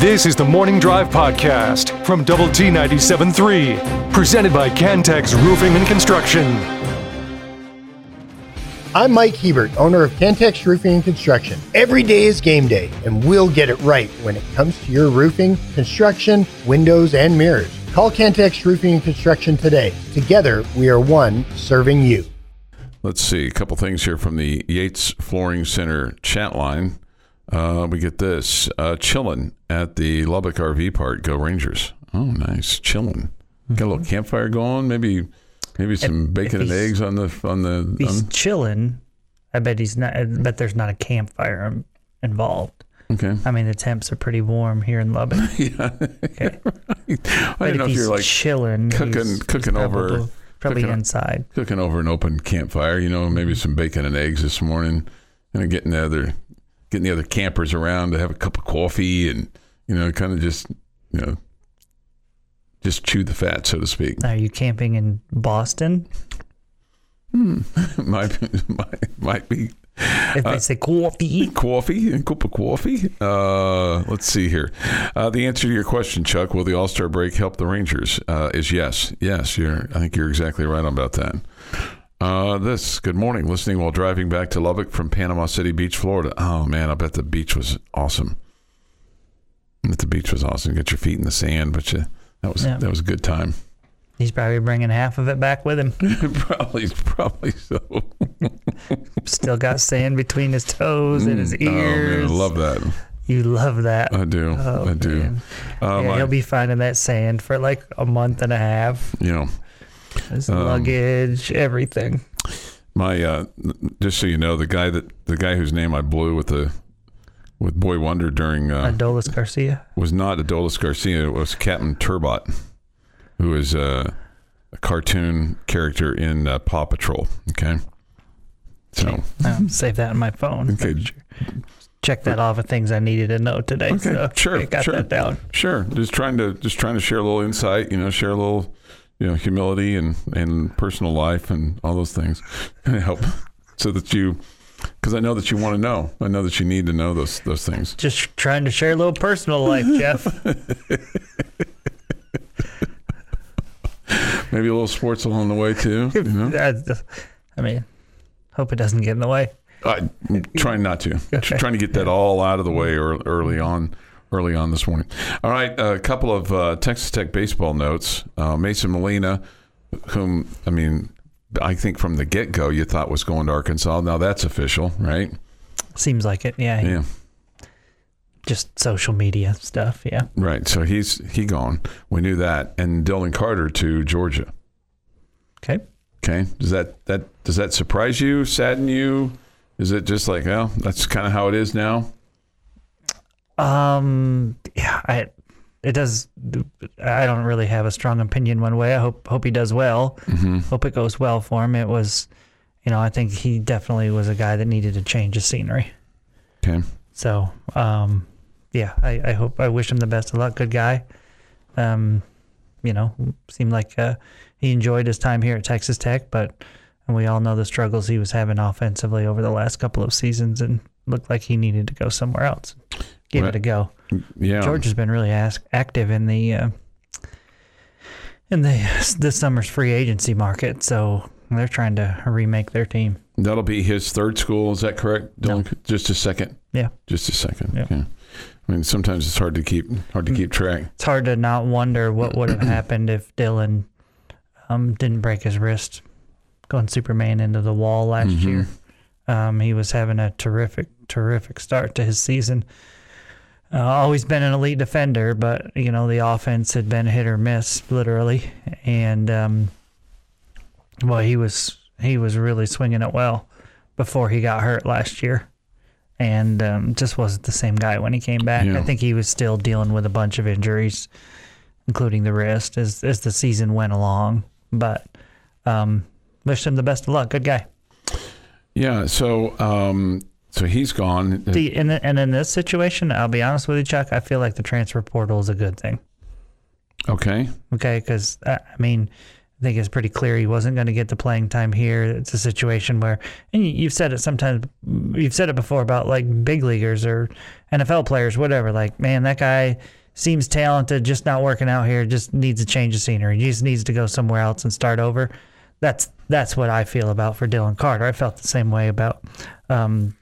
This is the Morning Drive Podcast from Double T 97.3, presented by Cantex Roofing and Construction. I'm Mike Hebert, owner of Cantex Roofing and Construction. Every day is game day, and we'll get it right when it comes to your roofing, construction, windows, and mirrors. Call Cantex Roofing and Construction today. Together, we are one serving you. Let's see a couple things here from the Yates Flooring Center chat line. Uh, we get this uh, chilling at the Lubbock RV Park. Go Rangers! Oh, nice chilling. Got a little campfire going. Maybe, maybe some If- bacon if and eggs on the on the. He's On, chilling, I bet he's not. I bet there's not a campfire involved. okay. I mean, the temps are pretty warm here in Lubbock. yeah. Okay. I But didn't know if you're like chilling, cooking- he's- he's over- probably, probably cooking inside. cooking over an open campfire. You know, maybe some bacon and eggs this morning, and getting the other getting the other campers around to have a cup of coffee and you know, kind of just you know, just chew the fat, so to speak. Are you camping in Boston? might, might might be If Uh, say coffee, coffee and cup of coffee. Uh, let's see here. Uh, the answer to your question, Chuck, will the All Star break help the Rangers? Uh, is yes, yes. You're. I think you're exactly right about that. Uh, this. Good morning. Listening while driving back to Lubbock from Panama City Beach, Florida. Oh man, I bet the beach was awesome. I bet the beach was awesome. Get your feet in the sand, but you, that was Yeah. that was a good time. he's probably bringing half of it back with him. probably, probably so. Still got sand between his toes and his Oh man, ears. I love that. You love that. I do. Oh, I do. Uh, yeah, he'll be finding that sand for like a month and a half. you know. His Um, luggage, everything. My uh, just so you know, the guy that the guy whose name I blew with the with Boy Wonder during uh, Adolis Garcia. was not Adolis Garcia. It was Captain Turbot, who is uh, a cartoon character in uh, Paw Patrol. Okay, so I'll save that in my phone. Okay. Check that off of things I needed to know today. Okay, so sure, I got sure. that down. sure, just trying to just trying to share a little insight. You know, share a little you know humility and and personal life and all those things, help so that you. Because I know that you want to know. I know that you need to know those those things. Just trying to share a little personal life, Jeff. Maybe a little sports along the way too. You know? I, mean, hope it doesn't get in the way. I'm trying not to. Okay. Trying to get that all out of the way ear- early on. Early on this morning. All right, a couple of uh, Texas Tech baseball notes. Uh, Mason Molina, whom I mean, I think from the get go you thought was going to Arkansas. Now that's official, right? Seems like it. Yeah. Yeah, Just social media stuff. Yeah. right. So he's he gone. We knew that. And Dylan Carter to Georgia. Okay. Okay, does that that does that surprise you? Sadden you? Is it just like, well, that's kind of how it is now? Um. Yeah. I. It does. I don't really have a strong opinion one way. I hope hope he does well. Mm-hmm. Hope it goes well for him. It was, you know, I think he definitely was a guy that needed to change his scenery. Okay. So, um, yeah, I, I hope I wish him the best of luck. Good guy. Um, you know, seemed like uh, he enjoyed his time here at Texas Tech, but and we all know the struggles he was having offensively over the last couple of seasons, and looked like he needed to go somewhere else. Give Right. it a go. Yeah. George has been really ask, active in the uh, in the this summer's free agency market, so they're trying to remake their team. That'll be his third school. Is that correct? No. Dylan? Just a second. Yeah. Just a second. Yeah. Okay. I mean, sometimes it's hard to keep hard to keep track. it's hard to not wonder what would have happened if Dylan um, didn't break his wrist going Superman into the wall last Mhm. year. Um, he was having a terrific, terrific start to his season. Uh, always been an elite defender, but you know the offense had been hit or miss, literally. And um, well, he was he was really swinging it well before he got hurt last year, and um, just wasn't the same guy when he came back. Yeah. I think he was still dealing with a bunch of injuries, including the wrist, as as the season went along. But um, wish him the best of luck. Good guy. Yeah. So, um, so he's gone. The, and, and in this situation, I'll be honest with you, Chuck. I feel like the transfer portal is a good thing. Okay. Okay, because I mean, I think it's pretty clear he wasn't going to get the playing time here. It's a situation where, and you- you've said it sometimes, you've said it before about like big leaguers or NFL players, whatever. Like, man, that guy seems talented, just not working out here. Just needs a change of scenery. He just needs to go somewhere else and start over. That's that's what I feel about for Dylan Carter. I felt the same way about, um,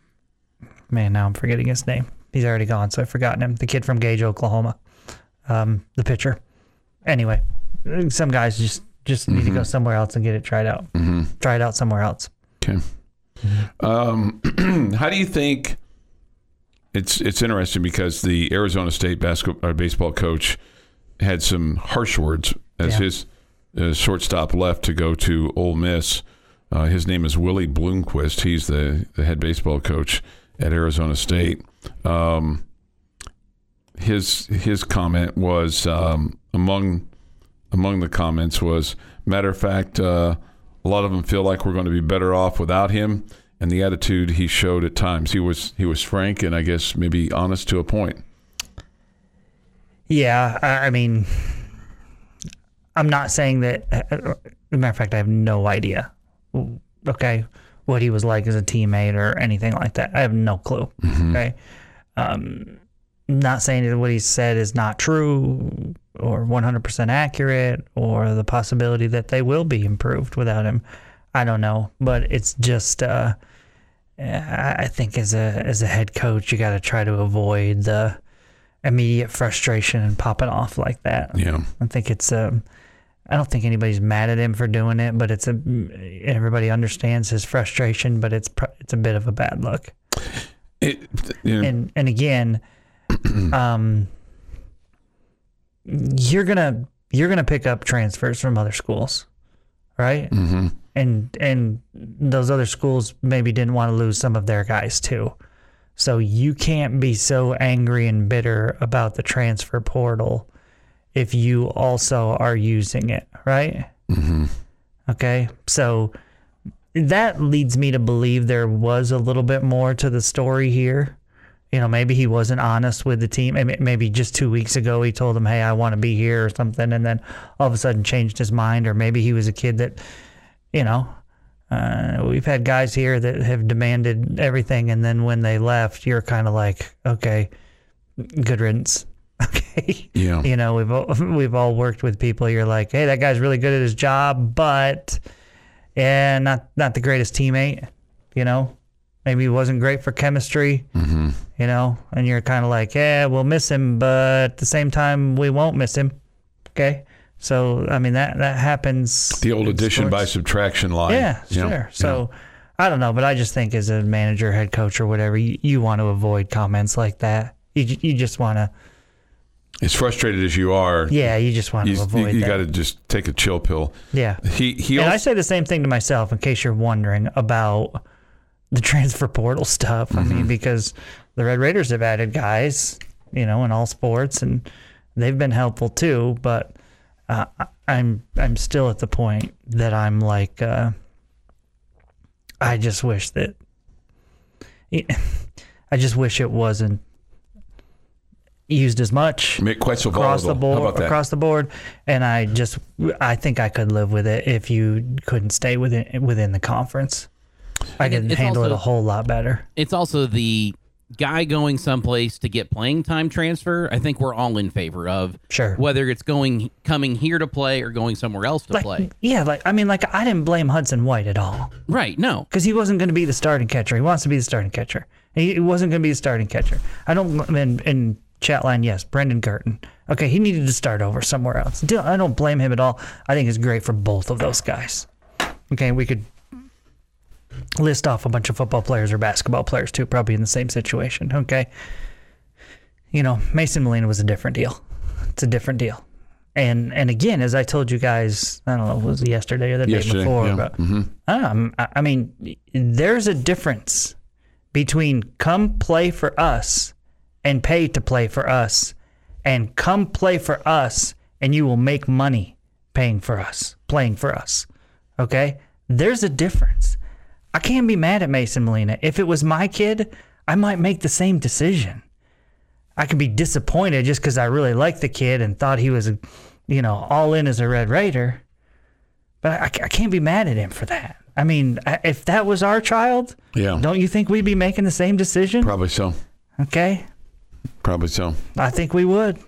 man. Now I'm forgetting his name. He's already gone, so I've forgotten him. The kid from Gage, Oklahoma, um, the pitcher. Anyway, some guys just just need to go somewhere else and get it tried out. Try it out somewhere else. Okay. Um, how do you think? It's it's interesting because the Arizona State basketball uh, baseball coach had some harsh words as Yeah. his uh, shortstop left to go to Ole Miss. Uh, his name is Willie Bloomquist. He's the, the head baseball coach at Arizona State. Um, his his comment was um, among among the comments was matter of fact uh, a lot of them feel like we're going to be better off without him and the attitude he showed at times he was he was frank and i guess maybe honest to a point Yeah, I, mean, I'm not saying that. uh, As a matter of fact, I have no idea. Okay, what he was like as a teammate or anything like that. I have no clue. Okay, um, not saying that what he said is not true or 100% accurate or the possibility that they will be improved without him. I don't know, but it's just. Uh, I I think as a as a head coach, you got to try to avoid the immediate frustration and popping off like that. yeah I think it's um I don't think anybody's mad at him for doing it, but it's a everybody understands his frustration, but it's it's a bit of a bad look. it, know, And and again, um you're going to you're to pick up transfers from other schools, right? mhm. and and those other schools maybe didn't want to lose some of their guys too. So you can't be so angry and bitter about the transfer portal if you also are using it, right? Mm-hmm. Okay, so that leads me to believe there was a little bit more to the story here. You know, maybe he wasn't honest with the team. Maybe, just two weeks ago he told them, "Hey, I want to be here" or something, and then all of a sudden changed his mind. Or maybe he was a kid that, you know, uh, we've had guys here that have demanded everything, and then when they left, you're kind of like, "Okay, good riddance." Okay, yeah you know, we've all, we've all worked with people. You're like, "Hey, that guy's really good at his job, but yeah, not not the greatest teammate." You know, maybe he wasn't great for chemistry mm-hmm. you know, and you're kind of like, yeah, we'll miss him, but at the same time, we won't miss him. Okay. So, I mean, that, that happens. the old addition by subtraction line Yeah, sure. So, I don't know, but I just think as a manager, head coach, or whatever, you, you want to avoid comments like that. You, you just want to, as frustrated as you are yeah, you just want you, to avoid it. you, got to just take a chill pill yeah. he he And I say the same thing to myself in case you're wondering about the transfer portal stuff. I Mm-hmm. mean, because the Red Raiders have added guys, you know, in all sports, and they've been helpful too. But uh, I'm I'm still at the point that I'm like, uh, I just wish that. I just wish it wasn't used as much make quite so across volatile the board how about that across the board and i just i think i could live with it if you couldn't stay within within the conference i can could it's handle it a whole lot better It's also the guy going someplace to get playing time transfer. I think we're all in favor of. Sure. Whether it's going coming here to play or going somewhere else to like play. yeah like i mean like i didn't blame hudson white at all Right. No. because he wasn't going to be the starting catcher he wants to be the starting catcher he he wasn't going to be the starting catcher i don't in, in chat line yes brendan Curtin. okay he needed to start over somewhere else i don't blame him at all i think it's great for both of those guys okay we could list off a bunch of football players or basketball players too probably in the same situation okay you know mason molina was a different deal it's a different deal and and again as i told you guys i don't know was it yesterday or the day before yeah. but Mm-hmm. um, I I mean, there's a difference between come play for us and pay to play for us, and come play for us and you will make money paying for us, playing for us. Okay? There's a difference. I can't be mad at Mason Molina. If it was my kid, I might make the same decision. I could be disappointed just because I really liked the kid and thought he was, you know, all in as a Red Raider. But I, I can't be mad at him for that. I mean, if that was our child, Yeah. don't you think we'd be making the same decision? Probably so. Okay, Probably so. I think we would.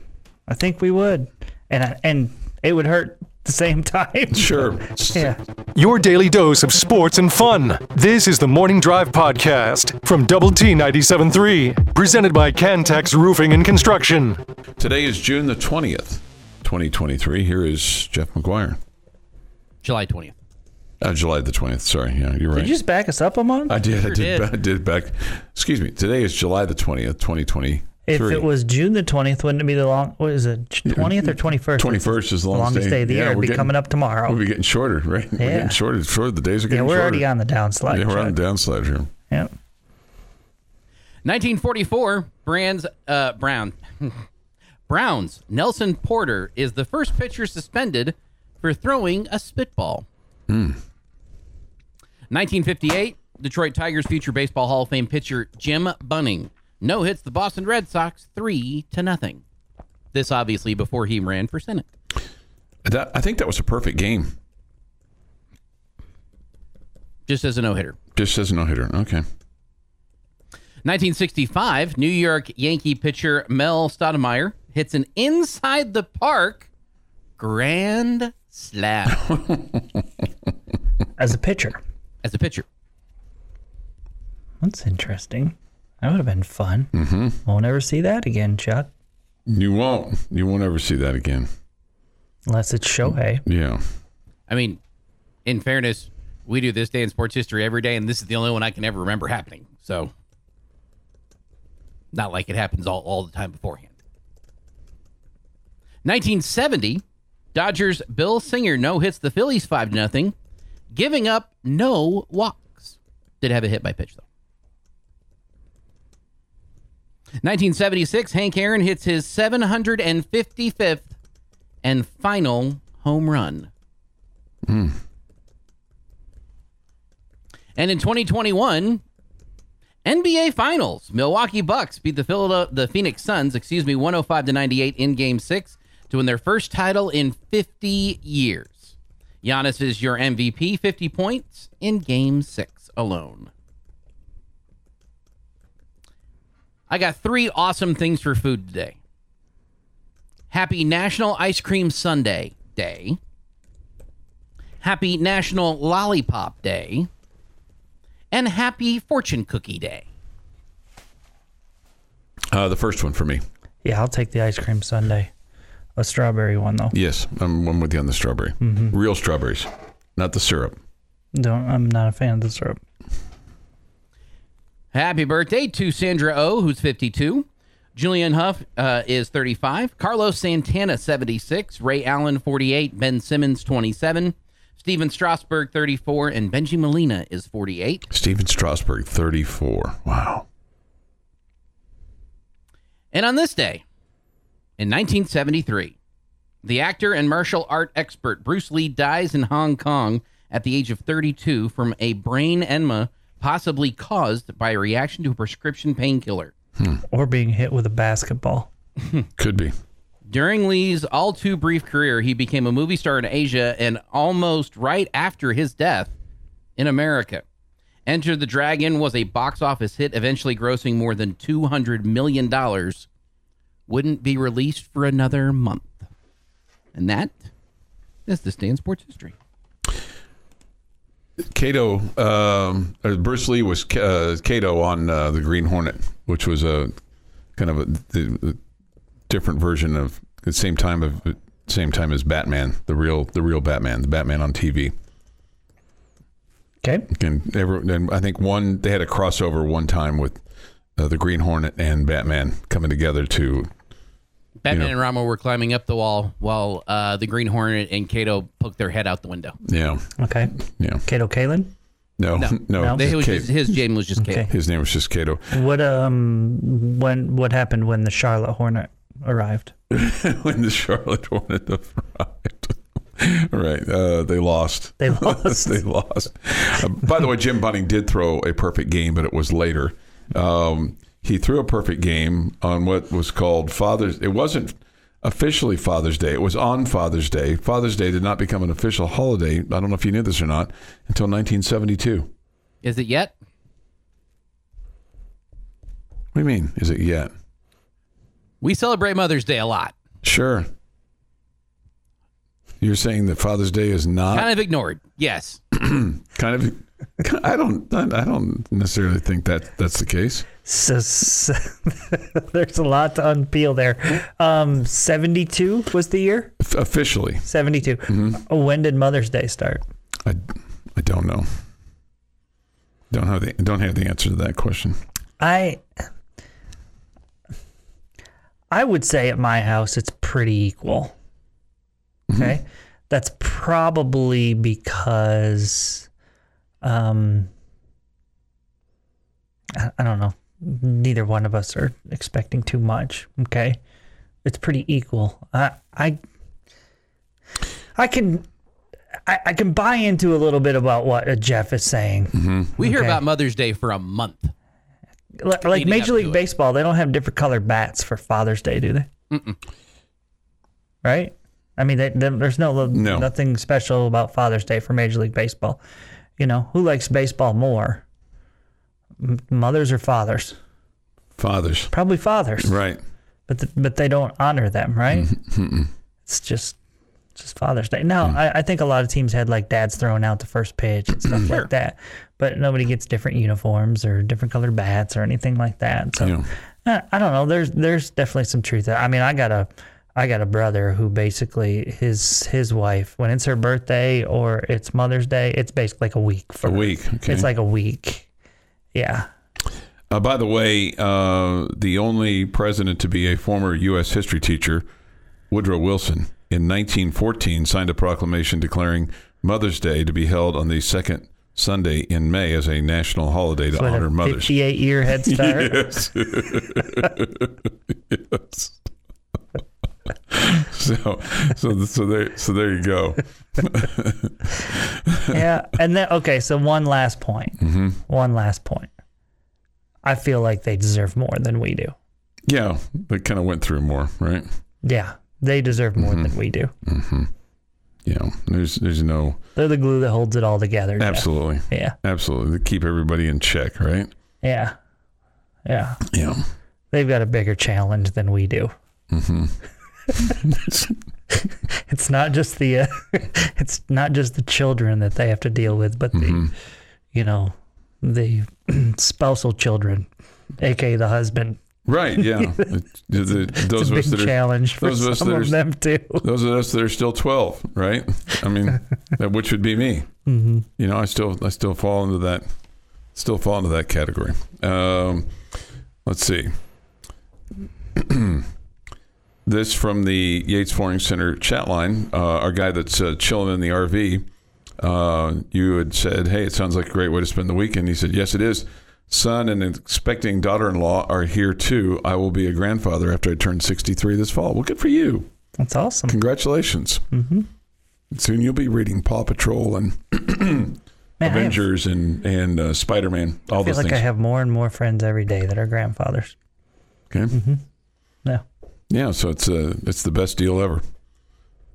I think we would, and I, and it would hurt the same time. Sure. Yeah. Your daily dose of sports and fun. This is the Morning Drive Podcast from Double T 97.3, presented by Cantex Roofing and Construction. Today is June the 20th, 2023. Here is Jeff McGuire. July 20th. Uh, July the 20th. Sorry. Yeah, you're right. Did you just back us up a month? I did. I did. did. I did back. Excuse me. Today is July the 20th, 2023. If it was June the twentieth, wouldn't it be the long? What is it? Twentieth or twenty first? 21st is the longest, longest day of the year. It'd be getting- coming up tomorrow. We'll be getting shorter, right? We're Yeah. getting shorter. Shorter. The days are getting yeah, we're shorter. already on the downslide. Yeah, we're on the downslide here. Yep. 1944, Brands, uh, Brown. Browns Nelson Potter is the first pitcher suspended for throwing a spitball. 1958, Detroit Tigers future Baseball Hall of Fame pitcher Jim Bunning no hits the Boston Red Sox three to nothing. This obviously before he ran for Senate. That, I think that was a perfect game. Just as a no hitter. Just as a no hitter. Okay. 1965, New York Yankee pitcher Mel Stottlemyre hits an inside the park grand slam As a pitcher, as a pitcher. that's interesting. That would have been fun. Mm-hmm. Won't ever see that again, Chuck, You won't. You won't ever see that again. unless it's Shohei. Yeah. I mean, in fairness, we do this day in sports history every day, and this is the only one I can ever remember happening. So, not like it happens all, all the time beforehand. 1970, Dodgers Bill Singer no hits the Phillies 5 to nothing, giving up no walks. Did have a hit by pitch, though. 1976, Hank Aaron hits his 755th and final home run. And in 2021, NBA Finals, Milwaukee Bucks beat the Philadelphia, the Phoenix Suns, excuse me, 105 to 98 in Game Six to win their first title in 50 years. Giannis is your MVP, 50 points in Game Six alone. I got three awesome things for food today. Happy National Ice Cream Sunday Day. Happy National Lollipop Day. And Happy Fortune Cookie Day. Uh, the first one for me. Yeah, I'll take the ice cream sundae. A strawberry one though. Yes, I'm, I'm with you on the strawberry. Real strawberries, not the syrup. Don't. I'm not a fan of the syrup. Happy birthday to Sandra O, who's 52. Julianne Hough uh, is 35. Carlos Santana, 76. Ray Allen, 48. Ben Simmons, 27. Stephen Strasburg, 34. And Bengie Molina is 48. Stephen Strasburg, 34. Wow. And on this day, in 1973, the actor and martial art expert Bruce Lee dies in Hong Kong at the age of 32 from a brain edema possibly caused by a reaction to a prescription painkiller. Hmm. Or being hit with a basketball. Could be. During Lee's all too brief career, he became a movie star in Asia and almost right after his death in America. Enter the Dragon was a box office hit, eventually grossing more than $200 million. Wouldn't be released for another month. And that is this day in sports history. Kato, um, uh, Bruce Lee was uh, Kato on uh, the Green Hornet, which was a kind of a, the different version of the same time of same time as Batman, the real the real Batman, the Batman on TV. Okay. And, every, and I think one they had a crossover one time with uh, the Green Hornet and Batman coming together to Batman know. and Rama were climbing up the wall while uh, the Green Hornet and Kato poked their head out the window. yeah Okay. yeah Kato Kaelin. no no, No. They, it was just, his name was just Kato. Okay. his name was just Kato. What um when what happened when the Charlotte Hornet arrived? when the Charlotte Hornet arrived. right. Uh, they lost. They lost. they lost. Uh, by the way, Jim Bunning did throw a perfect game, but it was later. Um, he threw a perfect game on what was called Father's. It wasn't. officially Father's Day. It was on Father's Day. Father's Day did not become an official holiday. I don't know if you knew this or not until 1972. Is it yet? What do you mean? Is it yet? We celebrate Mother's Day a lot. Sure. You're saying that Father's Day is not Kind of ignored. Yes. kind of. I don't. I don't necessarily think that that's the case. So, so there's a lot to unpeel there. Um, 72 was the year. F- officially, 72. When did Mother's Day start? I, I don't know. Don't have the don't have the answer to that question. I I would say at my house it's pretty equal. Okay? That's probably because um I, I don't know. Neither one of us are expecting too much, okay? It's pretty equal. I I I can I, I can buy into a little bit about what Jeff is saying. We hear about Mother's Day for a month. Like, like Major to League it. Baseball, they don't have different colored bats for Father's Day, do they? Right? I mean, they, they- there's no, No. nothing special about Father's Day for Major League Baseball. You know, who likes baseball more? Mothers or fathers? Fathers, Probably fathers, right? but th- but they don't honor them, right? Mm-hmm. it's just it's just Father's Day. Now, I, I think a lot of teams had like dads throwing out the first pitch and stuff like that, but nobody gets different uniforms or different colored bats or anything like that. So Yeah. uh, I don't know. There's there's definitely some truth. there. I mean, I got a I got a brother who basically his his wife when it's her birthday or it's Mother's Day, it's basically like a week for A week. Okay. It's like a week. Yeah. Uh, by the way, uh, the only president to be a former U.S. history teacher, Woodrow Wilson, in 1914 signed a proclamation declaring Mother's Day to be held on the second Sunday in May as a national holiday to What, honor mothers. 58 year head start. Yes. yes. so, so, so there, so there you go. yeah. And then, okay, so one last point. Mm-hmm. One last point. I feel like they deserve more than we do. Yeah, they kind of went through more, right? Yeah. They deserve more Mm-hmm. than we do. Yeah, there's, there's no They're the glue that holds it all together. Jeff. absolutely, Yeah. absolutely to keep everybody in check, right? Yeah. Yeah. Yeah. They've got a bigger challenge than we do. Mm-hmm. It's not just the uh, it's not just the children that they have to deal with, but Mm-hmm. the you know the spousal children, aka the husband. Right. Yeah. The- It's those a of us big that are challenge for those of us some that are- of them too. those of us that are still 12 right i mean which would be me Mm-hmm. you know i still i still fall into that still fall into that category um, let's see this from the yates flooring center chat line uh, our guy that's uh, chilling in the rv uh, you had said hey it sounds like a great way to spend the weekend he said yes it is son and expecting daughter-in-law are here too i will be a grandfather after i turn 63 this fall well good for you That's awesome. Congratulations. Mm-hmm. Soon you'll be reading Paw Patrol and Man, I have- Avengers and and uh, Spider Man. All I feel those like things. I have more and more friends every day that are grandfathers. okay. Yeah. Yeah. So it's uh, it's the best deal ever.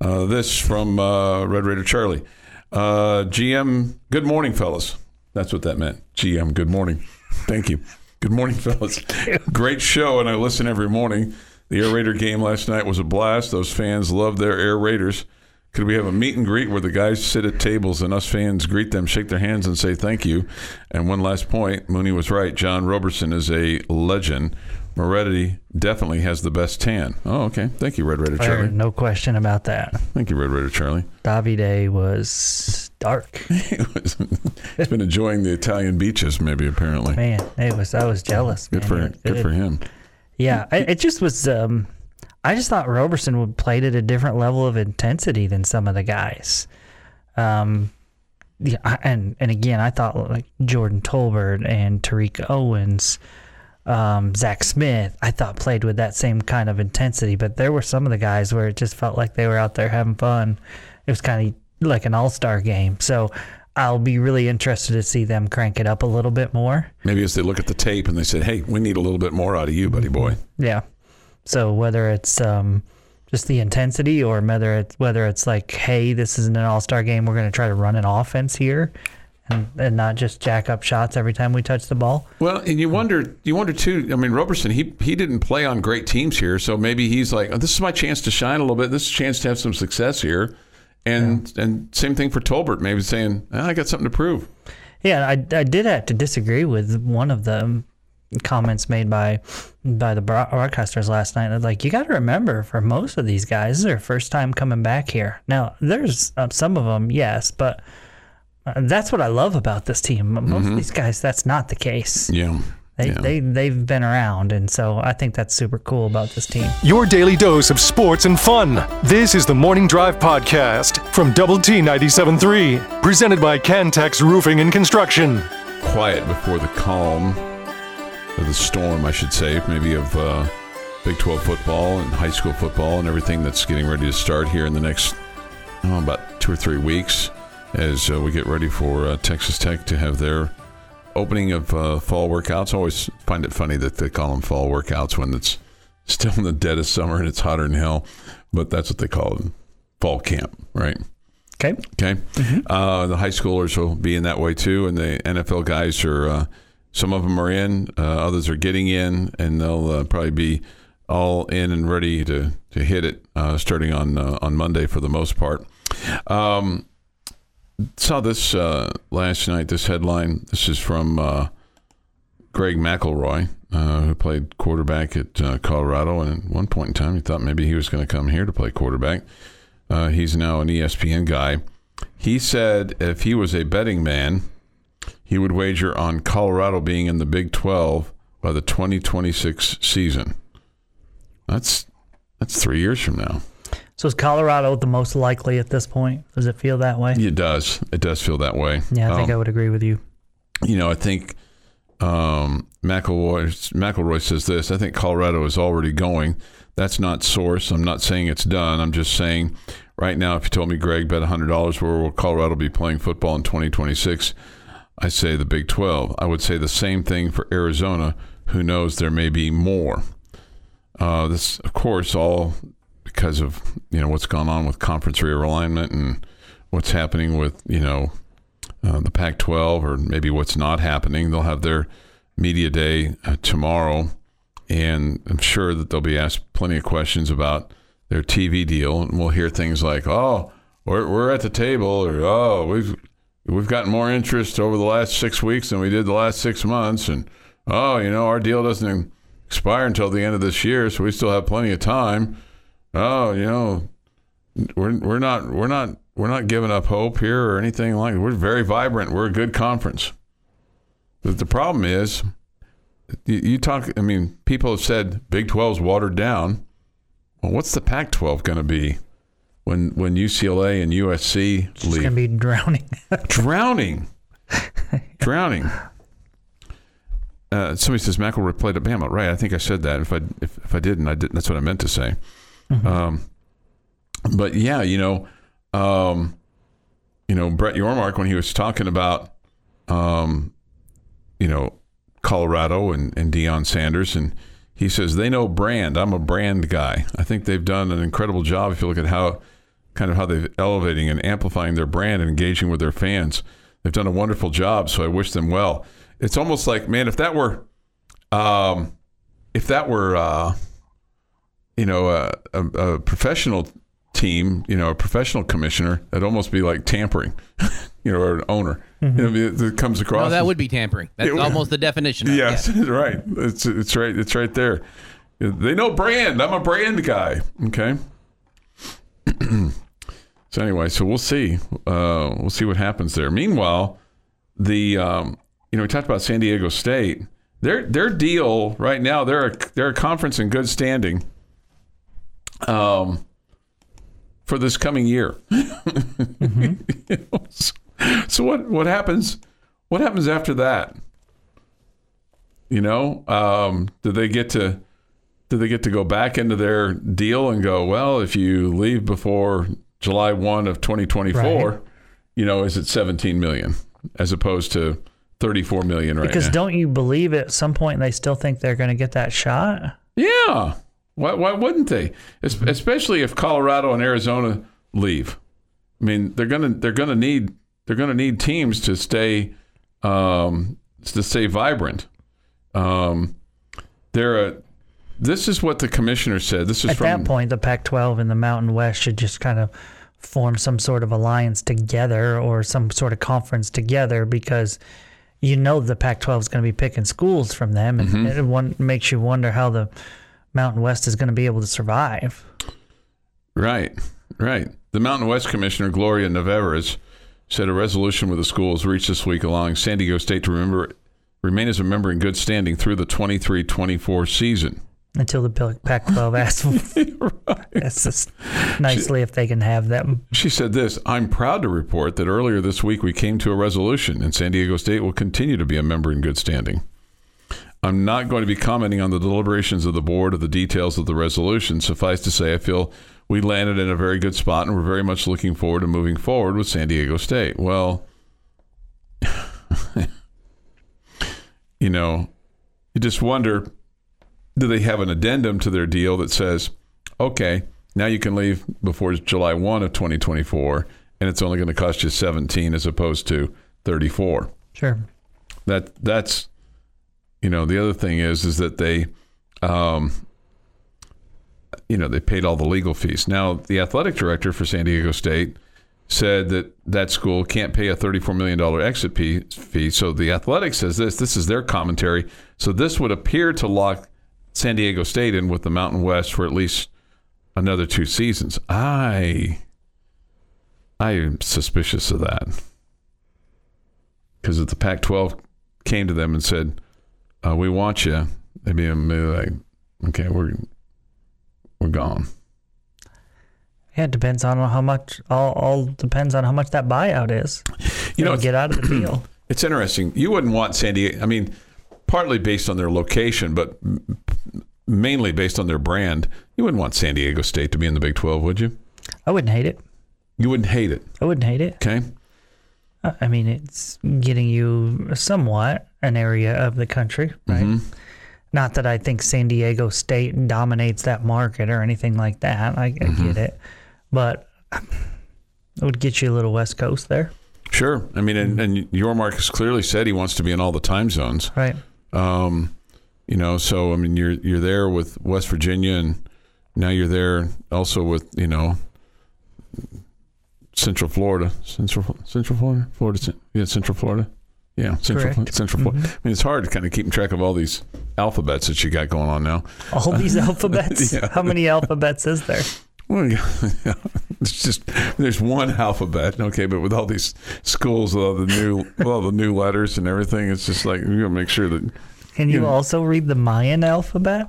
Uh, this from uh, Red Raider Charlie. Uh, GM. Good morning, fellas. That's what that meant. GM. Good morning. Thank you. Good morning, fellas. Great show, and I listen every morning. The Air Raider game last night was a blast. Those fans love their Air Raiders. Could we have a meet and greet where the guys sit at tables and us fans greet them, shake their hands, and say thank you? And one last point Mooney was right. John Roberson is a legend. Moretti definitely has the best tan. Oh, okay. Thank you, Red Raider Charlie. no question about that. Thank you, Red Raider Charlie. Davide was dark. He's been enjoying the Italian beaches, maybe, apparently. Man, it was I was jealous. Good man. for It- good it- for him. Yeah, it, it just was. Um, I just thought Roberson would played at a different level of intensity than some of the guys. Um, yeah, I- and and again, I thought like Jordan Tolbert and Tariq Owens, um, Zach Smith, I thought played with that same kind of intensity. But there were some of the guys where it just felt like they were out there having fun. It was kind of like an all star game. So I'll be really interested to see them crank it up a little bit more. Maybe as they look at the tape and they said, "Hey, we need a little bit more out of you, buddy boy." Yeah. So whether it's um, just the intensity, or whether it's whether it's like, hey, this isn't an All Star game. We're going to try to run an offense here, and, and not just jack up shots every time we touch the ball. Well, and you wonder, you wonder too. I mean, Roberson, he he didn't play on great teams here, so maybe he's like, oh, this is my chance to shine a little bit. This is a chance to have some success here, and and same thing for Tolbert, maybe saying, "Ah, I got something to prove. Yeah, I, I did have to disagree with one of the comments made by by the broadcasters last night. Like, you got to remember, for most of these guys, this is their first time coming back here. Now, there's uh, some of them, yes, but uh, that's what I love about this team. Most of these guys, that's not the case. Yeah. They, yeah. they, they've been around, and so I think that's super cool about this team. Your daily dose of sports and fun. This is the Morning Drive Podcast from Double T 97.3, presented by Cantex Roofing and Construction. quiet before the calm or the storm, I should say, maybe of uh, Big 12 football and high school football and everything that's getting ready to start here in the next oh, about two or three weeks as uh, we get ready for uh, Texas Tech to have their opening of uh, fall workouts. I always find it funny that they call them fall workouts when it's still in the dead of summer and it's hotter than hell, but that's what they call it fall camp, right? Okay. Okay. Uh, the high schoolers will be in that way too, and the NFL guys are. Uh, some of them are in, uh, others are getting in, and they'll uh, probably be all in and ready to to hit it uh, starting on uh, on Monday for the most part. Um, saw this uh, last night. This headline. This is from uh, Greg McElroy, uh, who played quarterback at uh, Colorado, and at one point in time, he thought maybe he was going to come here to play quarterback. Uh, he's now an ESPN guy. He said if he was a betting man, he would wager on Colorado being in the Big 12 by the 2026 season. That's that's three years from now. So is Colorado the most likely at this point? Does it feel that way? It does. It does feel that way. Yeah, I think Um, I would agree with you. you know, I think um, McElroy, McElroy says this. I think Colorado is already going. That's not source. I'm not saying it's done. I'm just saying right now, if you told me, Greg, bet $100 where will Colorado be playing football in 2026, I say the Big 12. I would say the same thing for Arizona. Who knows? There may be more. Uh, this, of course, all because of you know what's gone on with conference realignment and what's happening with you know uh, the Pac-12 or maybe what's not happening. They'll have their media day uh, tomorrow, and I'm sure that they'll be asked plenty of questions about their TV deal, and we'll hear things like, "Oh, we're we're at the table," or "Oh, we've we've gotten more interest over the last six weeks than we did the last six months," and "Oh, you know, our deal doesn't expire until the end of this year, so we still have plenty of time." Oh, you know, we're we're not we're not we're not giving up hope here or anything like. We're very vibrant. We're a good conference. But the problem is, you, you talk. I mean, people have said Big 12's watered down. Well, what's the Pac-12 going to be when when UCLA and USC It's leave? It's going to be drowning. drowning, drowning. Uh, somebody says McElroy played at Bama. Right, I think I said that. If I if, if I didn't, I did. That's what I meant to say. Um, but yeah, you know, um, you know, Brett Yormark when he was talking about, um, you know, Colorado and and Deion Sanders, and he says they know brand. I'm a brand guy. I think they've done an incredible job. If you look at how kind of how they're elevating and amplifying their brand and engaging with their fans, they've done a wonderful job. So I wish them well. It's almost like, man, if that were, um, if that were, uh, you know, a, a, a professional team, you know, a professional commissioner, it'd almost be like tampering, you know, or an owner. You know, it, it comes across. No, that as- would be tampering. That's It almost the definition. Of it, Yes, yeah. right. It's it's right. It's right there. They know brand. I'm a brand guy. Okay. so anyway, so we'll see. Uh, we'll see what happens there. Meanwhile, the um, you know we talked about San Diego State. Their their deal right now. They're a, they're a conference in good standing. Um, for this coming year. You know, so, so what what happens? What happens after that? You know, um, do they get to do they get to go back into their deal and go, well, if you leave before July one of twenty twenty four, you know, is it seventeen million as opposed to thirty four million right because now? don't you believe at some point they still think they're going to get that shot? Yeah, Why, why wouldn't they? Es- Especially if Colorado and Arizona leave. I mean, they're gonna they're gonna need they're gonna need teams to stay um, to stay vibrant. Um, they're a, this is what the commissioner said. This is At from that point, the Pac-12 and the Mountain West should just kind of form some sort of alliance together or some sort of conference together because you know the Pac-12 is going to be picking schools from them, and Mm-hmm. it one, makes you wonder how the Mountain West is going to be able to survive. Right, right. The Mountain West Commissioner, Gloria Nevarez, said a resolution with the schools reached this week allowing San Diego State to remember, remain as a member in good standing through the 23 24 season. Until the Pac-12 asks, asks us nicely if they can have them. She said this I'm proud to report that earlier this week we came to a resolution, and San Diego State will continue to be a member in good standing. I'm not going to be commenting on the deliberations of the board or the details of the resolution. Suffice to say, I feel we landed in a very good spot, and we're very much looking forward to moving forward with San Diego State. Well, you know, you just wonder do they have an addendum to their deal that says, okay, now you can leave before July 1 of 2024, and it's only going to cost you 17 as opposed to 34 Sure. that that's you know the other thing is is that they um you know they paid all the legal fees. Now the athletic director for san diego state said that that school can't pay a $34 million exit fee, so the athletic says this this is their commentary. So this would appear to lock san diego state in with the mountain west for at least another two seasons. I i am suspicious of that. Because if the Pac-12 came to them and said, uh, "We want you," they'd be like, "Okay, we're we're gone." Yeah, it depends on how much. All, all depends on how much that buyout is. You know, get out of the deal. It's interesting. You wouldn't want San Diego. I mean, partly based on their location, but mainly based on their brand. You wouldn't want San Diego State to be in the Big 12, would you? I wouldn't hate it. You wouldn't hate it. I wouldn't hate it. Okay. I mean, it's getting you somewhat an area of the country, right? Mm-hmm. Not that I think San Diego State dominates that market or anything like that. I, I Mm-hmm. get it, but it would get you a little West Coast there, Sure. I mean, and, and Yormark's clearly said he wants to be in all the time zones. right? Um, you know, so I mean, you're you're there with West Virginia, and now you're there also with you know Central Florida, Central Central Florida, Florida, yeah, Central Florida, yeah, Central Correct. Central Florida. Mm-hmm. I mean, it's hard to kind of keep track of all these alphabets that you got going on now. All uh, these alphabets. Yeah. How many alphabets is there? Well, yeah, it's just there's one alphabet, okay, but with all these schools, with all the new, with all the new letters and everything, it's just like you gotta make sure that Can you Yeah. also read the Mayan alphabet?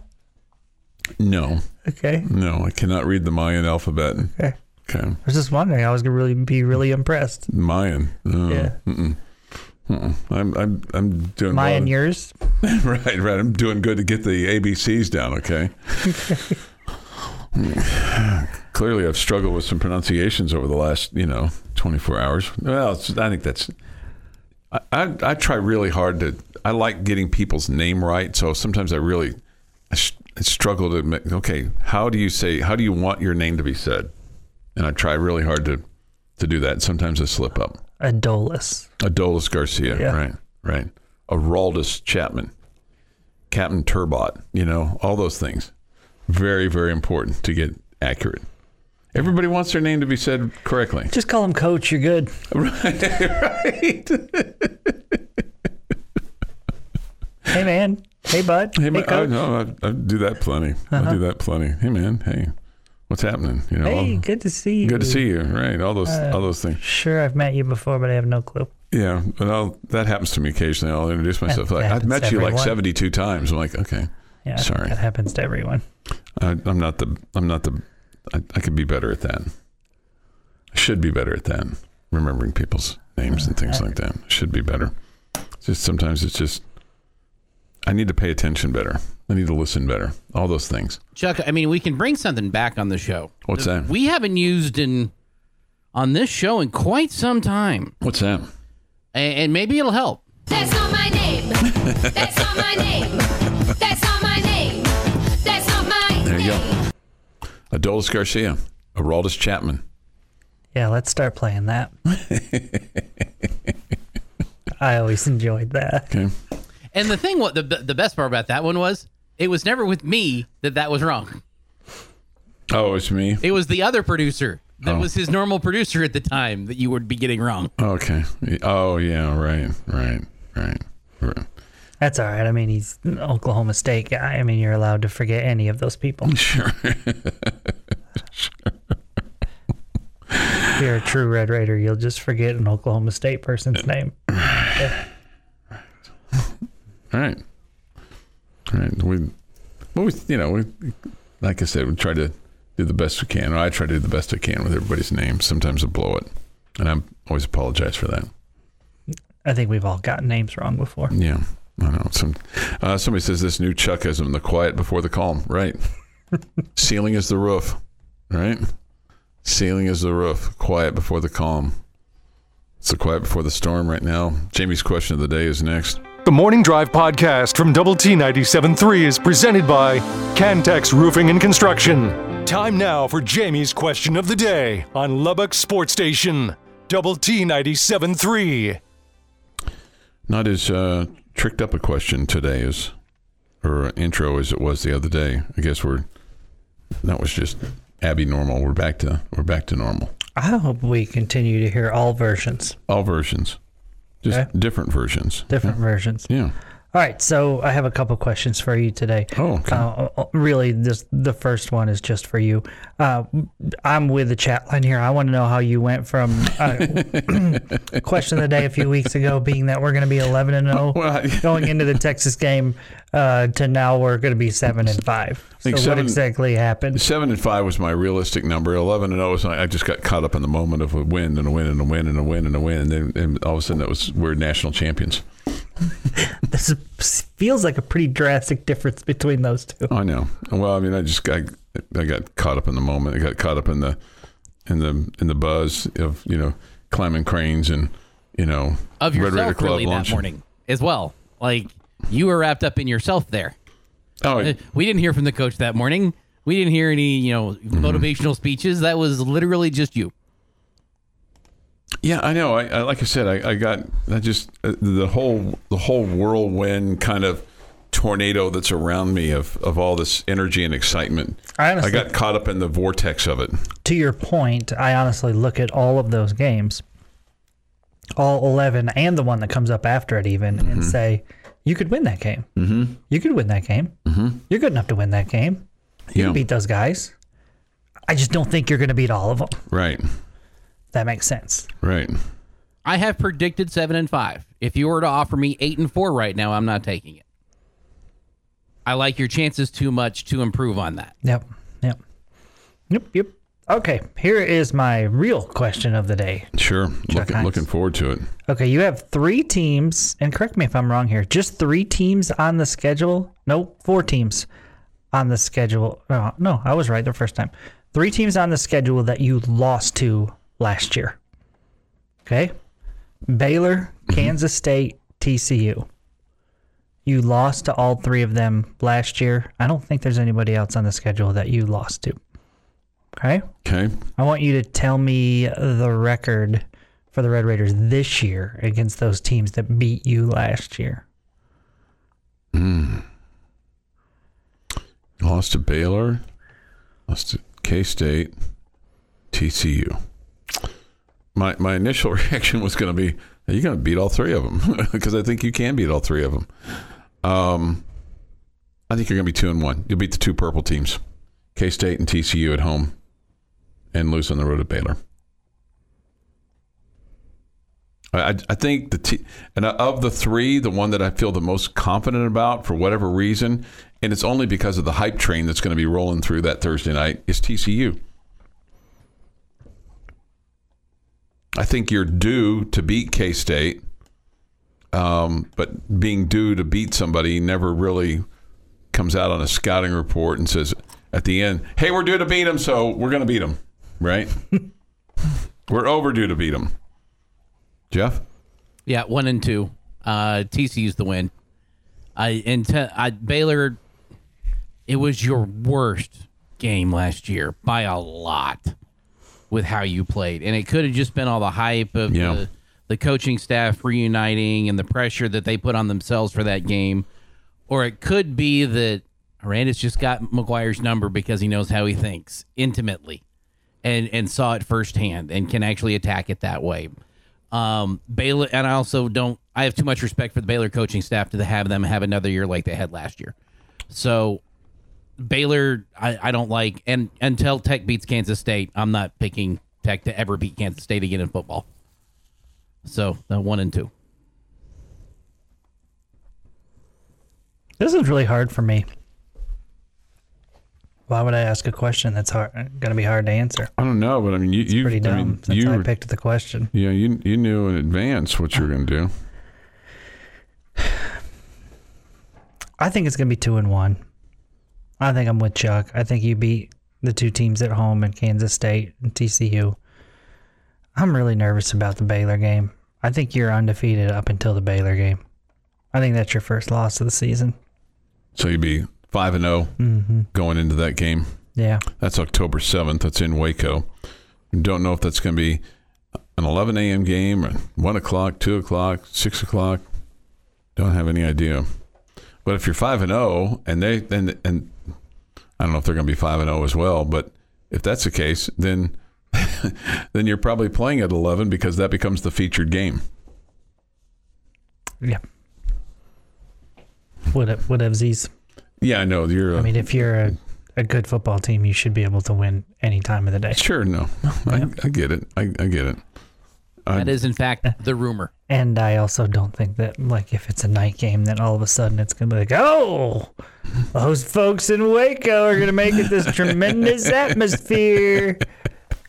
no, Okay. no, I cannot read the Mayan alphabet. Okay. Okay. I was just wondering. I was gonna really be really impressed. Mayan. No. Yeah. Mm-mm. Mm-mm. I'm I'm I'm doing Mayan well. yours. right, right. I'm doing good to get the ABCs down. Okay. Clearly, I've struggled with some pronunciations over the last you know 24 hours. Well, it's, I think that's. I, I I try really hard to. I like getting people's name right, so sometimes I really I, s- I struggle to. Make, okay, how do you say? How do you want your name to be said? And I try really hard to to do that. Sometimes I slip up. Adolis. Adolis Garcia, Yeah. right, right. Araldus Chapman, Captain Turbot, you know, all those things. Very, very important to get accurate. Everybody wants their name to be said correctly. Just call him Coach. You're good. right. Right. hey man. Hey bud. Hey, man, I, no, I, I do that plenty. I do uh-huh. that plenty. Hey, man. Hey, what's happening? You know, Hey, all- good to see you. good to see you. Right. All those, Uh, all those things. Sure, I've met you before, but I have no clue. Yeah, but I'll, that happens to me occasionally. I'll introduce myself. That Like, I've met you like seventy-two times. I'm like, okay. Yeah, Sorry. that happens to everyone. I, I'm not the. I'm not the. I, I could be better at that. I should be better at that. Remembering people's names and things like that. I should be better. Just sometimes it's just. I need to pay attention better. I need to listen better. All those things. Chuck, I mean, we can bring something back on the show. What's that? We haven't used in on this show in quite some time, What's that? and, and maybe it'll help. That's not my name. That's not my name. That's not my name. That's not my There you go. Adolis Garcia, Araldus Chapman. Yeah, let's start playing that. I always enjoyed that. Okay. And the thing, what the the best part about that one was, it was never with me that that was wrong. Oh, it's me. It was the other producer that Oh. was his normal producer at the time that you would be getting wrong. Okay. Oh, yeah. Right. Right. Right. right. That's all right. I mean, he's an Oklahoma State guy. I mean, you're allowed to forget any of those people. Sure. If you're a true Red Raider, you'll just forget an Oklahoma State person's name. All right. All right. We, well, we, you know, we, like I said, we try to do the best we can. Or I try to do the best I can with everybody's names. Sometimes I blow it, and I always apologize for that. I think we've all gotten names wrong before. Yeah, I know. Some uh, somebody says this new Chuckism: the quiet before the calm. Right. Ceiling is the roof. Right. Ceiling is the roof. Quiet before the calm. It's the quiet before the storm right now. Jamie's question of the day is next. The Morning Drive podcast from Double T 97.3 is presented by Cantex Roofing and Construction. Time now for Jamie's question of the day on Lubbock Sports Station. Double T 97.3. Not as uh, tricked up a question today as, or intro as it was the other day. I guess we're that was just Abby normal. We're back to we're back to normal. I hope we continue to hear all versions, All versions, just Okay. different versions. different versions. Yeah. All right, so I have a couple questions for you today. Oh, okay. Uh, really, this the first one is just for you. Uh, I'm with the chat line here. I want to know how you went from uh, question of the day a few weeks ago, being that we're going to be 11 and 0 Well, I- going into the Texas game, uh, to now we're going to be seven and five. So think what exactly happened? Seven and five was my realistic number. Eleven and zero was I just got caught up in the moment of a win and a win and a win and a win and a win, and then and all of a sudden it was we're national champions. This feels like a pretty drastic difference between those two. I know. Well, I mean, I just got I got caught up in the moment. I got caught up in the in the in the buzz of you know climbing cranes and you know Of Red Raider yourself, Club really, that morning as well. Like you were wrapped up in yourself there. Oh, Uh, We didn't hear from the coach that morning. We didn't hear any, you know, Mm-hmm. motivational speeches. That was literally just you. Yeah, I know. I, I like I said, I, I got I just uh, the whole the whole whirlwind kind of tornado that's around me of of all this energy and excitement. I honestly- I got caught up in the vortex of it. to your point, I honestly look at all of those games, all 11 and the one that comes up after it, even, and say, you could win that game. Mm-hmm. You could win that game. Mm-hmm. You're good enough to win that game. You Yeah. can beat those guys. I just don't think you're going to beat all of them. Right, That makes sense. right. I have predicted seven and five. If you were to offer me eight and four right now, I'm not taking it. I like your chances too much to improve on that. Yep. Yep. Yep. Yep. Okay. Here is my real question of the day. Sure. Looking, looking forward to it. Okay, you have three teams, and correct me if I'm wrong here. Just three teams on the schedule? No, four teams on the schedule. No, no, I was right the first time. Three teams on the schedule that you lost to last year. Okay, Baylor, mm-hmm. Kansas State, TCU. You lost to all three of them last year. I don't think there's anybody else on the schedule that you lost to. Okay. Okay. I want you to tell me the record for the Red Raiders this year against those teams that beat you last year. Hmm. Lost to Baylor. Lost to K State. TCU. My my initial reaction was going to be, "Are you going to beat all three of them?" Because I think you can beat all three of them. Um, I think you're going to be two and one. You'll beat the two purple teams, K State and TCU at home, and lose on the road at Baylor. I, I- I think the t- and of the three, the one that I feel the most confident about for whatever reason, and it's only because of the hype train that's going to be rolling through that Thursday night, is TCU. I think you're due to beat K State, um, but being due to beat somebody never really comes out on a scouting report and says at the end, "Hey, we're due to beat them, so we're going to beat them." Right? we're overdue to beat them. Jeff. Yeah, one and two. Uh, TCU's the win. I and te- I, Baylor. it was your worst game last year by a lot with how you played. And it could have just been all the hype of Yeah. the, the coaching staff reuniting and the pressure that they put on themselves for that game. Or it could be that Aranda's just got McGuire's number because he knows how he thinks intimately and, and saw it firsthand and can actually attack it that way. Um, Baylor, and I also don't, I have too much respect for the Baylor coaching staff to have them have another year like they had last year. So Baylor, I, I don't like, and until Tech beats Kansas State, I'm not picking Tech to ever beat Kansas State again in football. So uh, one and two. This is really hard for me. Why would I ask a question that's hard, going to be hard to answer? I don't know, but I mean, you, you, Pretty dumb I mean, since you, I picked the question. yeah, you, you knew in advance what you were going to do. I think it's going to be two and one. I think I'm with Chuck. I think you beat the two teams at home in Kansas State and TCU. I'm really nervous about the Baylor game. I think you're undefeated up until the Baylor game. I think that's your first loss of the season. So you'd be five and zero Mm-hmm. going into that game. Yeah. That's October seventh. That's in Waco. Don't know if that's going to be an 11 a.m. game or one o'clock, two o'clock, six o'clock. Don't have any idea. But if you're five and zero, and they and and I don't know if they're going to be five and zero as well. But if that's the case, then then you're probably playing at 11 because that becomes the featured game. Yeah. What whatevsies. Yeah, I know you're. A, I mean, if you're a, a good football team, you should be able to win any time of the day. sure, no, I, I get it. I, I get it. I- That is, in fact, the rumor. And I also don't think that, like, if it's a night game, then all of a sudden it's going to be like, oh, those folks in Waco are going to make it this tremendous atmosphere.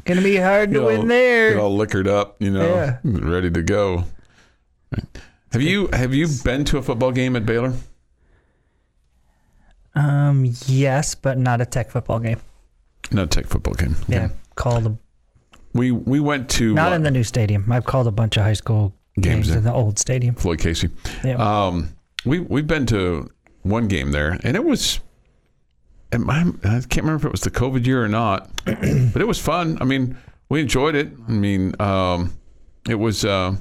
Going to be hard to all- win there. Get all liquored up, you know, Yeah. ready to go. Have you have you been to a football game at Baylor? Um, yes, but not a tech football game. No tech football game. Yeah, Okay. called a, We we went to not uh, in the new stadium. I've called a bunch of high school Games games, in the old stadium. Floyd Casey. Yeah. Um, we we've been to one game there, and it was. it might- I can't remember if it was the COVID year or not, but it was fun. I mean, we enjoyed it. I mean, um, it was. Uh,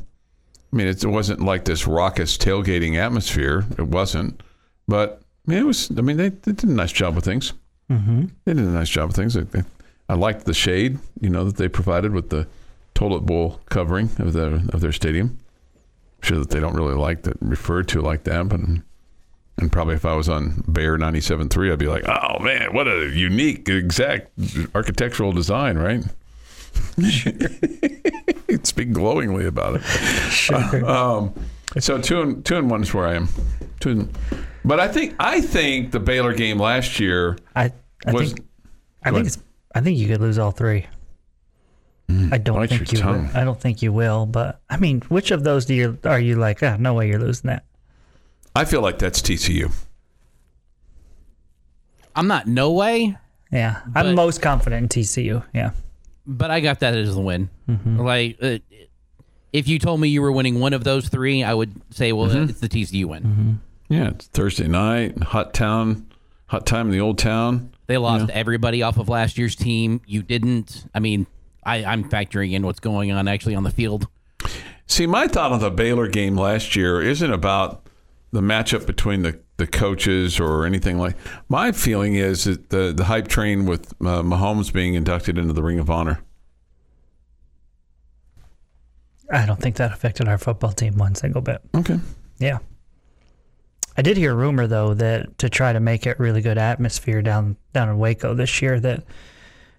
I mean, it wasn't like this raucous tailgating atmosphere. It wasn't, but I mean, it was. I mean, they, they did a nice job of things. mm-hmm. They did a nice job of things. They, they, I liked the shade, you know, that they provided with the toilet bowl covering of their of their stadium. I'm sure that they don't really like that referred to like that, but and probably if I was on Bear 97.3, I'd be like, oh man, what a unique, exact architectural design, right? Speak glowingly about it. Sure. Um, so two and two and one is where I am. Two and, but I think I think the Baylor game last year I, I was think I think ahead. it's I think you could lose all three. I don't think you will. I don't think you will, but I mean, which of those do you are you like, ah, no way you're losing that? I feel like that's TCU. I'm not no way, Yeah. But- I'm most confident in TCU. Yeah. but I got that as a win. Like, uh, if you told me you were winning one of those three, I would say, well, it's the TCU win. Yeah, it's Thursday night, hot town, hot time in the old town. They lost everybody off of last year's team. You didn't. I mean, I, I'm factoring in what's going on actually on the field. See, my thought on the Baylor game last year isn't about the matchup between the, the coaches or anything like. My feeling is that the the hype train with uh, Mahomes being inducted into the Ring of Honor. I don't think that affected our football team one single bit. Okay. Yeah. I did hear a rumor though that to try to make it really good atmosphere down down in Waco this year that it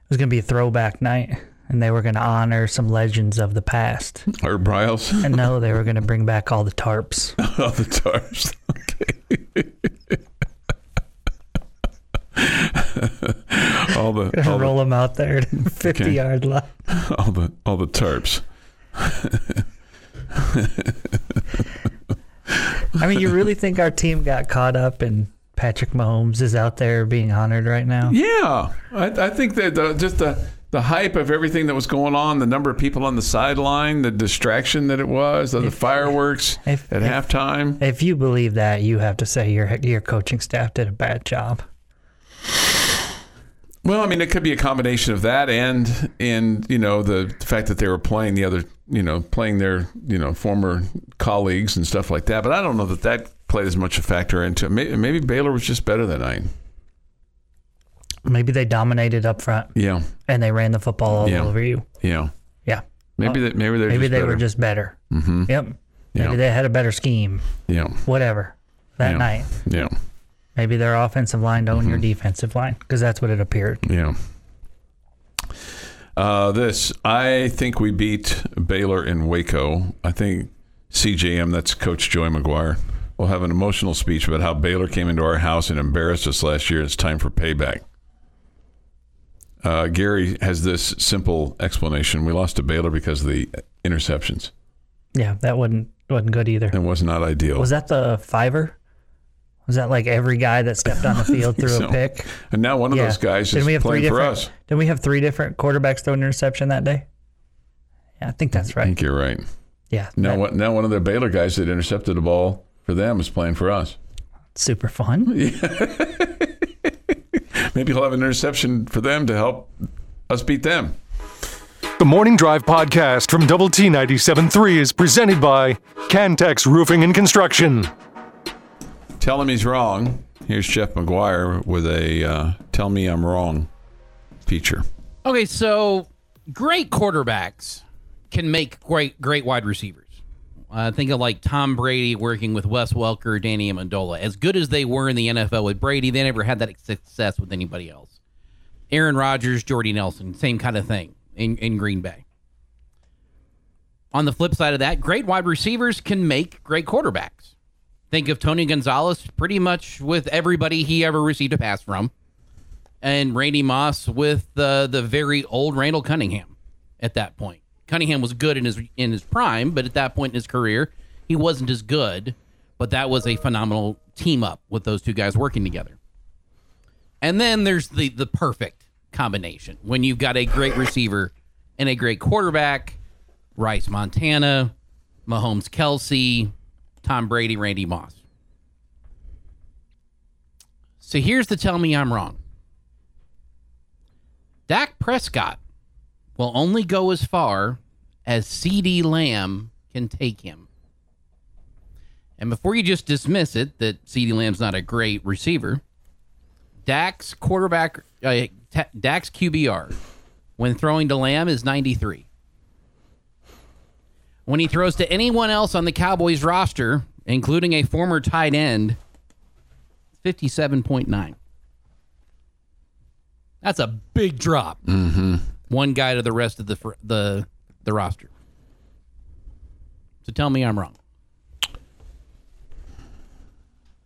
was going to be a throwback night and they were going to honor some legends of the past. Art Briles. And no, they were going to bring back all the tarps. all the tarps. Okay. all the all the, roll them out there at 50 Okay. yard line. all the all the tarps. I mean, you really think our team got caught up in Patrick Mahomes is out there being honored right now? Yeah, I, I think that the, just the the hype of everything that was going on, the number of people on the sideline, the distraction that it was, the, the fireworks if- at if- halftime. If you believe that, you have to say your your coaching staff did a bad job. Well, I mean, it could be a combination of that and and you know the fact that they were playing the other, you know, playing their you know former colleagues and stuff like that. But I don't know that that played as much a factor into it. Maybe, maybe Baylor was just better that night. Maybe they dominated up front Yeah, and they ran the football all Yeah. over you. yeah. Yeah. Maybe that maybe they're Maybe just they better. were just better. Mm-hmm. Yep. Maybe Yeah. they had a better scheme. yeah Whatever. That Yeah. night. yeah Maybe their offensive line owned Mm-hmm. your defensive line because that's what it appeared. yeah. Uh, this I think we beat Baylor in Waco. I think CJM, that's Coach Joey McGuire, will have an emotional speech about how Baylor came into our house and embarrassed us last year. It's time for payback. Uh, Gary has this simple explanation: We lost to Baylor because of the interceptions. Yeah, that wasn't wasn't good either. It was not ideal. Was that the fiver? Was that like every guy that stepped on the field threw so. a pick? and now one of yeah. those guys Didn't is we have three playing for different? us. Didn't we have three different quarterbacks throw an interception that day? Yeah, I think that's right. I think you're right. Yeah, Now, that- now one of the Baylor guys that intercepted the ball for them is playing for us. super fun. Yeah. Maybe he'll have an interception for them to help us beat them. The Morning Drive podcast from Double T 97.3 is presented by Cantex Roofing and Construction. Tell him he's wrong. Here's Jeff McGuire with a uh, "Tell me I'm wrong" feature. Okay, so great quarterbacks can make great great wide receivers. Uh, think of like Tom Brady working with Wes Welker, Danny Amendola. As good as they were in the NFL with Brady, they never had that success with anybody else. Aaron Rodgers, Jordy Nelson, same kind of thing in, in Green Bay. On the flip side of that, great wide receivers can make great quarterbacks. Think of Tony Gonzalez pretty much with everybody he ever received a pass from and Randy Moss with the the very old Randall Cunningham at that point. Cunningham was good in his in his prime, but at that point in his career, he wasn't as good. But that was a phenomenal team up with those two guys working together. And then there's the the perfect combination when you've got a great receiver and a great quarterback, Rice Montana, Mahomes Kelsey, Tom Brady, Randy Moss. So here's the tell me I'm wrong. Dak Prescott will only go as far as CeeDee Lamb can take him. And before you just dismiss it that CeeDee Lamb's not a great receiver, Dak's quarterback, uh, Dak's QBR when throwing to Lamb is 93. When he throws to anyone else on the Cowboys roster, including a former tight end, 57.9. That's a big drop. Mm-hmm. One guy to the rest of the fr- the the roster. So tell me I'm wrong.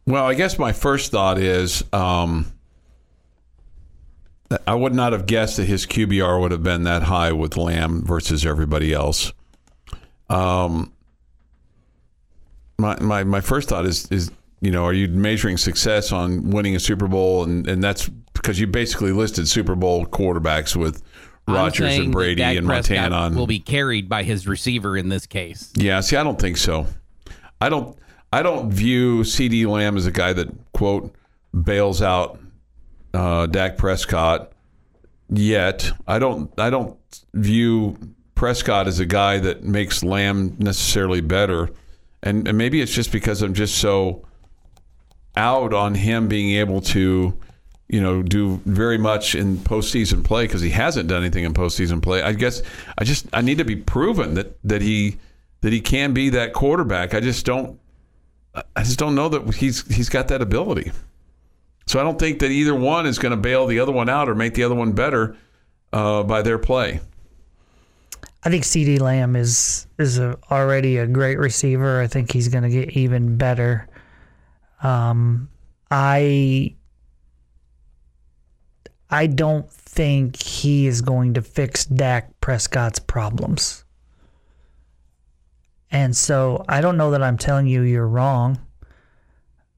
Well, I guess my first thought is um, I would not have guessed that his QBR would have been that high with Lamb versus everybody else. Um, my my my first thought is is you know are you measuring success on winning a Super Bowl and and that's because you basically listed Super Bowl quarterbacks with Rodgers and Brady and Prescott Montana will be carried by his receiver in this case. Yeah, see, I don't think so. I don't. I don't view CeeDee Lamb as a guy that quote bails out uh, Dak Prescott yet. I don't. I don't view Prescott is a guy that makes Lamb necessarily better, and, and maybe it's just because I'm just so out on him being able to, you know, do very much in postseason play because he hasn't done anything in postseason play. I guess I just I need to be proven that that he that he can be that quarterback. I just don't I just don't know that he's he's got that ability. So I don't think that either one is going to bail the other one out or make the other one better uh, by their play. I think CeeDee Lamb is is a, already a great receiver. I think he's going to get even better. Um, I I don't think he is going to fix Dak Prescott's problems. And so I don't know that I'm telling you you're wrong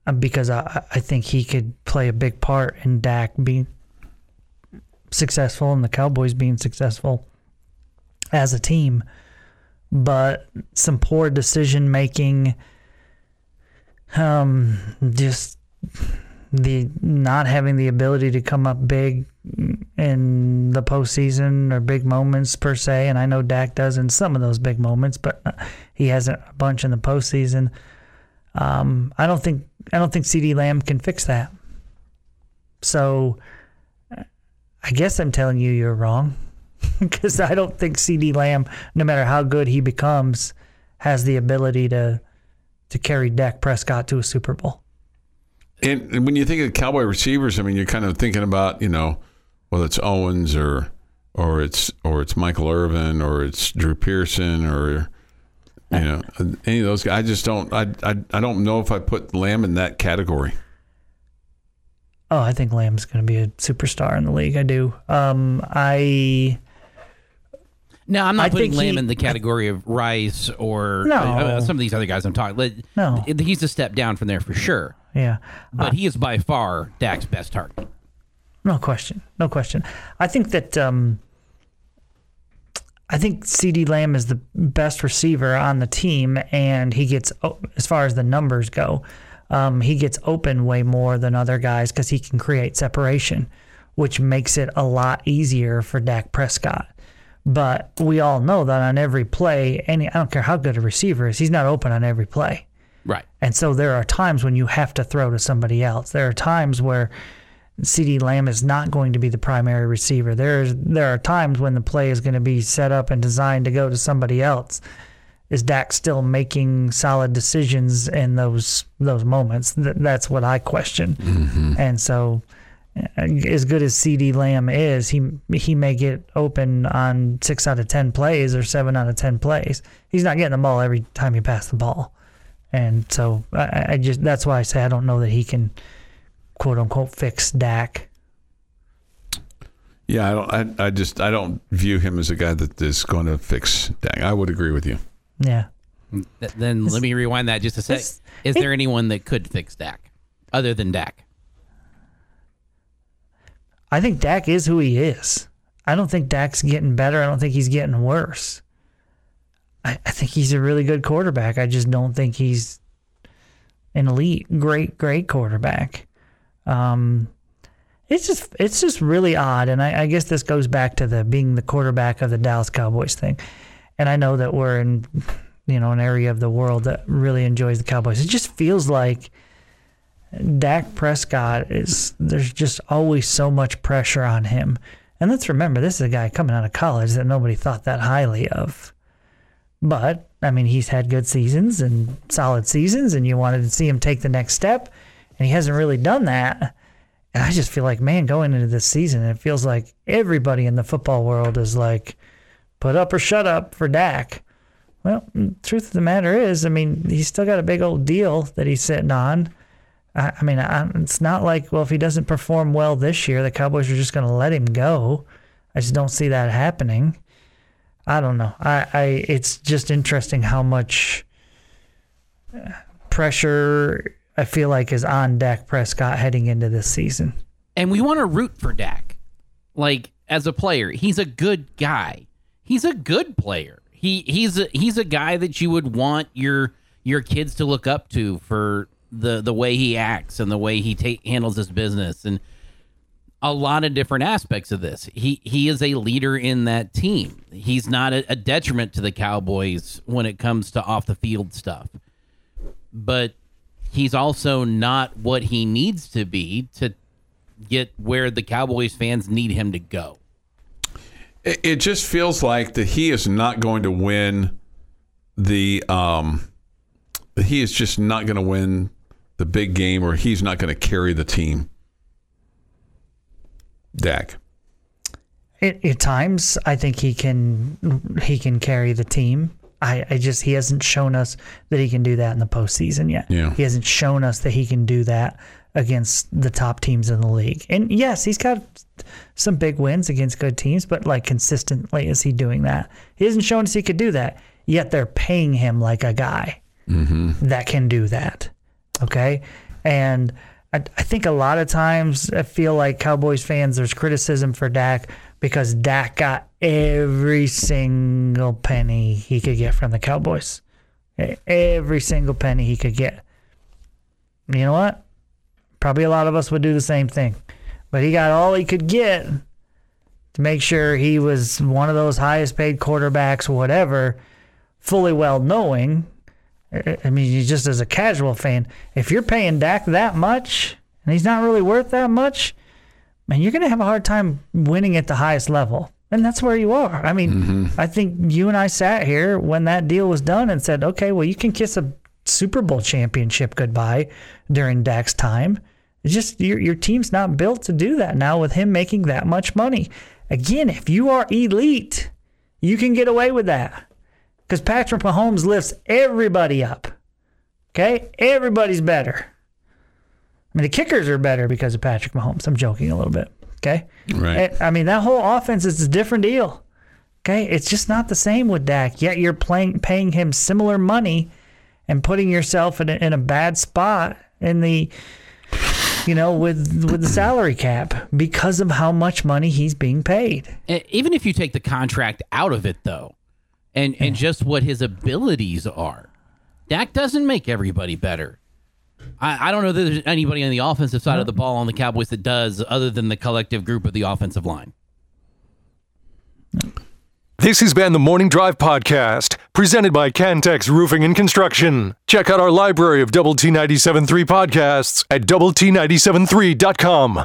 uh, because I, I think he could play a big part in Dak being successful and the Cowboys being successful as a team. But some poor decision making, um, just the not having the ability to come up big in the postseason or big moments per se, and I know Dak does in some of those big moments, but he hasn't a bunch in the postseason. Um, I don't think I don't think CeeDee Lamb can fix that. So I guess I'm telling you you're wrong because I don't think CeeDee Lamb, no matter how good he becomes, has the ability to to carry Dak Prescott to a Super Bowl. And, and when you think of Cowboy receivers, I mean, you're kind of thinking about you know whether it's Owens or or it's or it's Michael Irvin or it's Drew Pearson or you know any of those guys. I just don't. I I, I don't know if I put Lamb in that category. Oh, I think Lamb's going to be a superstar in the league. I do. Um, I No, I'm not I putting Lamb he- in the category of Rice or No. uh, some of these other guys I'm talking. Like, No. he's a step down from there for sure. yeah. But he is by far Dak's best target. No question. No question. I think that um, I think CeeDee Lamb is the best receiver on the team, and he gets as far as the numbers go, um, he gets open way more than other guys because he can create separation, which makes it a lot easier for Dak Prescott. But we all know that on every play, any I don't care how good a receiver is, he's not open on every play. Right. And so there are times when you have to throw to somebody else. There are times where CeeDee Lamb is not going to be the primary receiver. There's there are times when the play is going to be set up and designed to go to somebody else. Is Dak still making solid decisions in those those moments? Th- that's what I question. Mm-hmm. And so, as good as CeeDee Lamb is, he he may get open on six out of ten plays or seven out of ten plays. He's not getting the ball every time you pass the ball. And so I, I just that's why I say I don't know that he can quote unquote fix Dak. Yeah, I don't. I, I just I don't view him as a guy that is going to fix Dak. I would agree with you. Yeah. Th- then let me rewind that just a sec. Is there anyone that could fix Dak other than Dak? I think Dak is who he is. I don't think Dak's getting better. I don't think he's getting worse. I, I think he's a really good quarterback. I just don't think he's an elite, great, great quarterback. Um, it's just it's just really odd, and I, I guess this goes back to the being the quarterback of the Dallas Cowboys thing. And I know that we're in, you know, an area of the world that really enjoys the Cowboys. It just feels like Dak Prescott is there's just always so much pressure on him. And let's remember this is a guy coming out of college that nobody thought that highly of. But I mean, he's had good seasons and solid seasons and you wanted to see him take the next step and he hasn't really done that. And I just feel like, man, going into this season, it feels like everybody in the football world is like, put up or shut up for Dak. Well, mm, truth of the matter is, I mean, he's still got a big old deal that he's sitting on. I, I mean, I, it's not like, well, if he doesn't perform well this year, the Cowboys are just going to let him go. I just don't see that happening. I don't know. I, I it's just interesting how much uh, pressure I feel like is on Dak Prescott heading into this season. And we want to root for Dak. Like as a player, he's a good guy. He's a good player. He he's a he's a guy that you would want your your kids to look up to for the the way he acts and the way he ta- handles his business and a lot of different aspects of this. He he is a leader in that team. He's not a, a detriment to the Cowboys when it comes to off the field stuff. But he's also not what he needs to be to get where the Cowboys fans need him to go. It, it just feels like that he is not going to win the. Um, he is just not going to win the big game, or he's not going to carry the team. Dak. At, at times, I think he can he can carry the team. I, I just he hasn't shown us that he can do that in the postseason yet. Yeah. He hasn't shown us that he can do that against the top teams in the league. And yes, he's got some big wins against good teams, but like consistently is he doing that? He hasn't shown us he could do that. Yet they're paying him like a guy mm-hmm. that can do that. Okay. And I, I think a lot of times I feel like Cowboys fans, there's criticism for Dak because Dak got every single penny he could get from the Cowboys. Every single penny he could get. You know what? Probably a lot of us would do the same thing. but he got all he could get to make sure he was one of those highest paid quarterbacks, whatever, fully well knowing. I mean, just as a casual fan, if you're paying Dak that much and he's not really worth that much, man, you're going to have a hard time winning at the highest level. And that's where you are. I mean, mm-hmm. I think you and I sat here when that deal was done and said, okay, well, you can kiss a Super Bowl championship goodbye during Dak's time. It's just your, your team's not built to do that now with him making that much money. Again, if you are elite, you can get away with that because Patrick Mahomes lifts everybody up. Okay? Everybody's better. I mean, the kickers are better because of Patrick Mahomes. I'm joking a little bit. Okay? Right. I mean, that whole offense is a different deal. Okay? It's just not the same with Dak. Yet you're playing, paying him similar money and putting yourself in a, in a bad spot in the you know, with with the salary cap because of how much money he's being paid. Even if you take the contract out of it, though, and and just what his abilities are, Dak doesn't make everybody better. I, I don't know that there's anybody on the offensive side of the ball on the Cowboys that does, other than the collective group of the offensive line. This has been the Morning Drive Podcast, presented by Cantex Roofing and Construction. Check out our library of Double T 97.3 podcasts at Double T 97.3.com.